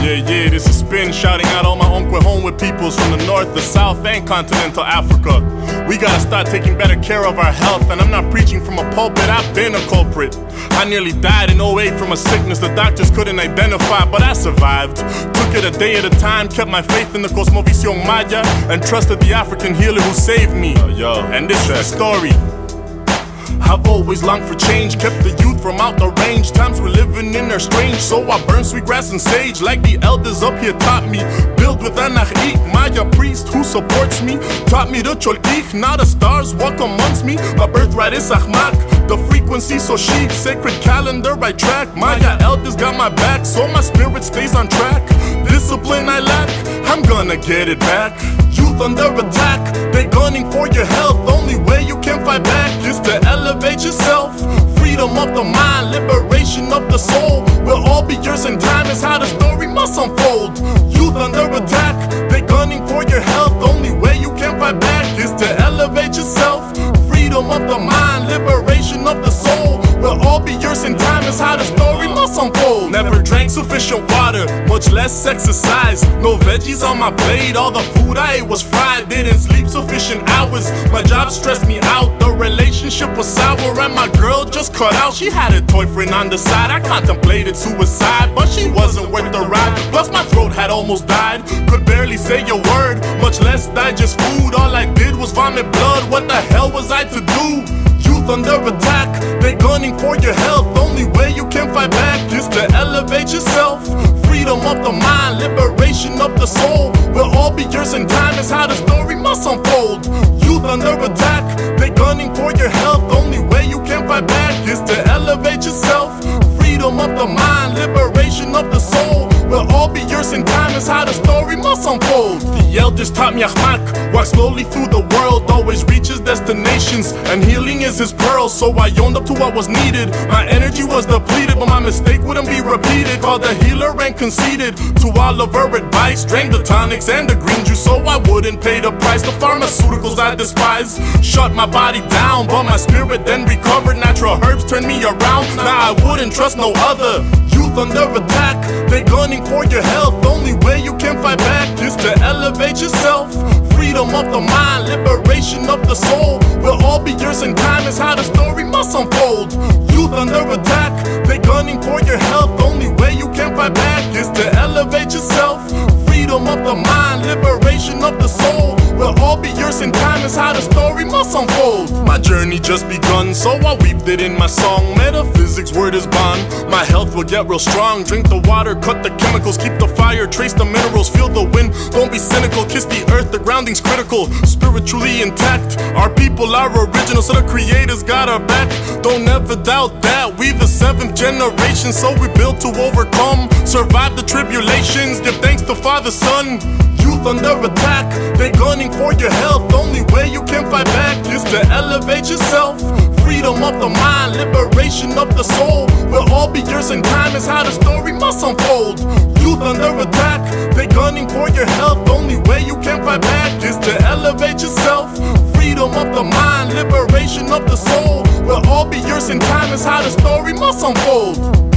Yeah, yeah, this is Spin shouting out all my Onkwehonwe peoples from the north, the south, and continental Africa. We gotta start taking better care of our health, and I'm not preaching from a pulpit, I've been a culprit. I nearly died in 08 from a sickness the doctors couldn't identify, but I survived. Took it a day at a time, kept my faith in the Cosmovision Maya, and trusted the African healer who saved me. Uh, yo, and this is the story. I've always longed for change, kept the youth from out the range. Times we're living in are strange, so I burn sweet grass and sage like the elders up here taught me. Built with an Anachik, Maya priest who supports me. Taught me the Cholq'ij, now the stars walk amongst me. My birthright is Ajmaq, the frequency so chic. Sacred calendar I track. Maya elders got my back, so my spirit stays on track. Discipline I lack, I'm gonna get it back. Youth under attack, gunning for your health. Only way you can fight back is to elevate yourself. Freedom of the mind, liberation of the soul. Will all be yours in time, is how the story must unfold. Youth under attack, they gunning for your health. Only way you can fight back is to elevate yourself. Freedom of the mind, liberation of the soul. Will all be yours in time, is how the story must unfold. Never drank sufficient water, much less exercise. No veggies on my plate, all the food I ate was fried. Didn't sleep sufficient my job stressed me out. The relationship was sour, and my girl just cut out. She had a toy friend on the side. I contemplated suicide, but she wasn't worth the ride. Plus, my throat had almost died. Could barely say a word, much less digest food. All I did was vomit blood. What the hell was I to do? Youth under attack, they gunning for your health. Only way you can fight back is to elevate yourself. Freedom of the mind, liberation of the soul. Will all be yours in time, is how the story must unfold. Youth under attack, they're gunning for your health. Only way you can fight back is to elevate yourself. Freedom of the mind, liberation of the soul. Is how the story must unfold. The elders taught me Ajmaq, walk slowly through the world, always reaches destinations, and healing is his pearl. So I owned up to what was needed. My energy was depleted, but my mistake wouldn't be repeated. Called the healer and conceded to all of her advice. Drank the tonics and the green juice, so I wouldn't pay the price. The pharmaceuticals I despise shut my body down, but my spirit then recovered. Natural herbs turned me around. Now I wouldn't trust no other. Youth under attack, they gunning for your health. Yourself. Freedom of the mind, liberation of the soul. Will all be yours in time, is how the story must unfold. Youth under attack, they gunning for your health. Only way you can fight back is to elevate yourself. Freedom of the mind, liberation of the soul. Will all be yours in time, is how the story must unfold. Journey just begun, so I weaved it in my song. Metaphysics, word is bond. My health will get real strong. Drink the water, cut the chemicals, keep the fire, trace the minerals, feel the wind. Don't be cynical, kiss the earth, the grounding's critical. Spiritually intact, our people are original, so the creators got our back. Don't ever doubt that. We the seventh generation, so we built to overcome. Survive the tribulations, give thanks to Father, Son. Youth under attack, they're gunning for your health. Only way you can fight back elevate yourself. Freedom of the mind, liberation of the soul. Will all be yours in time, is how the story must unfold. Youth under attack, they gunning for your health. Only way you can fight back is to elevate yourself. Freedom of the mind, liberation of the soul. Will all be yours in time, is how the story must unfold.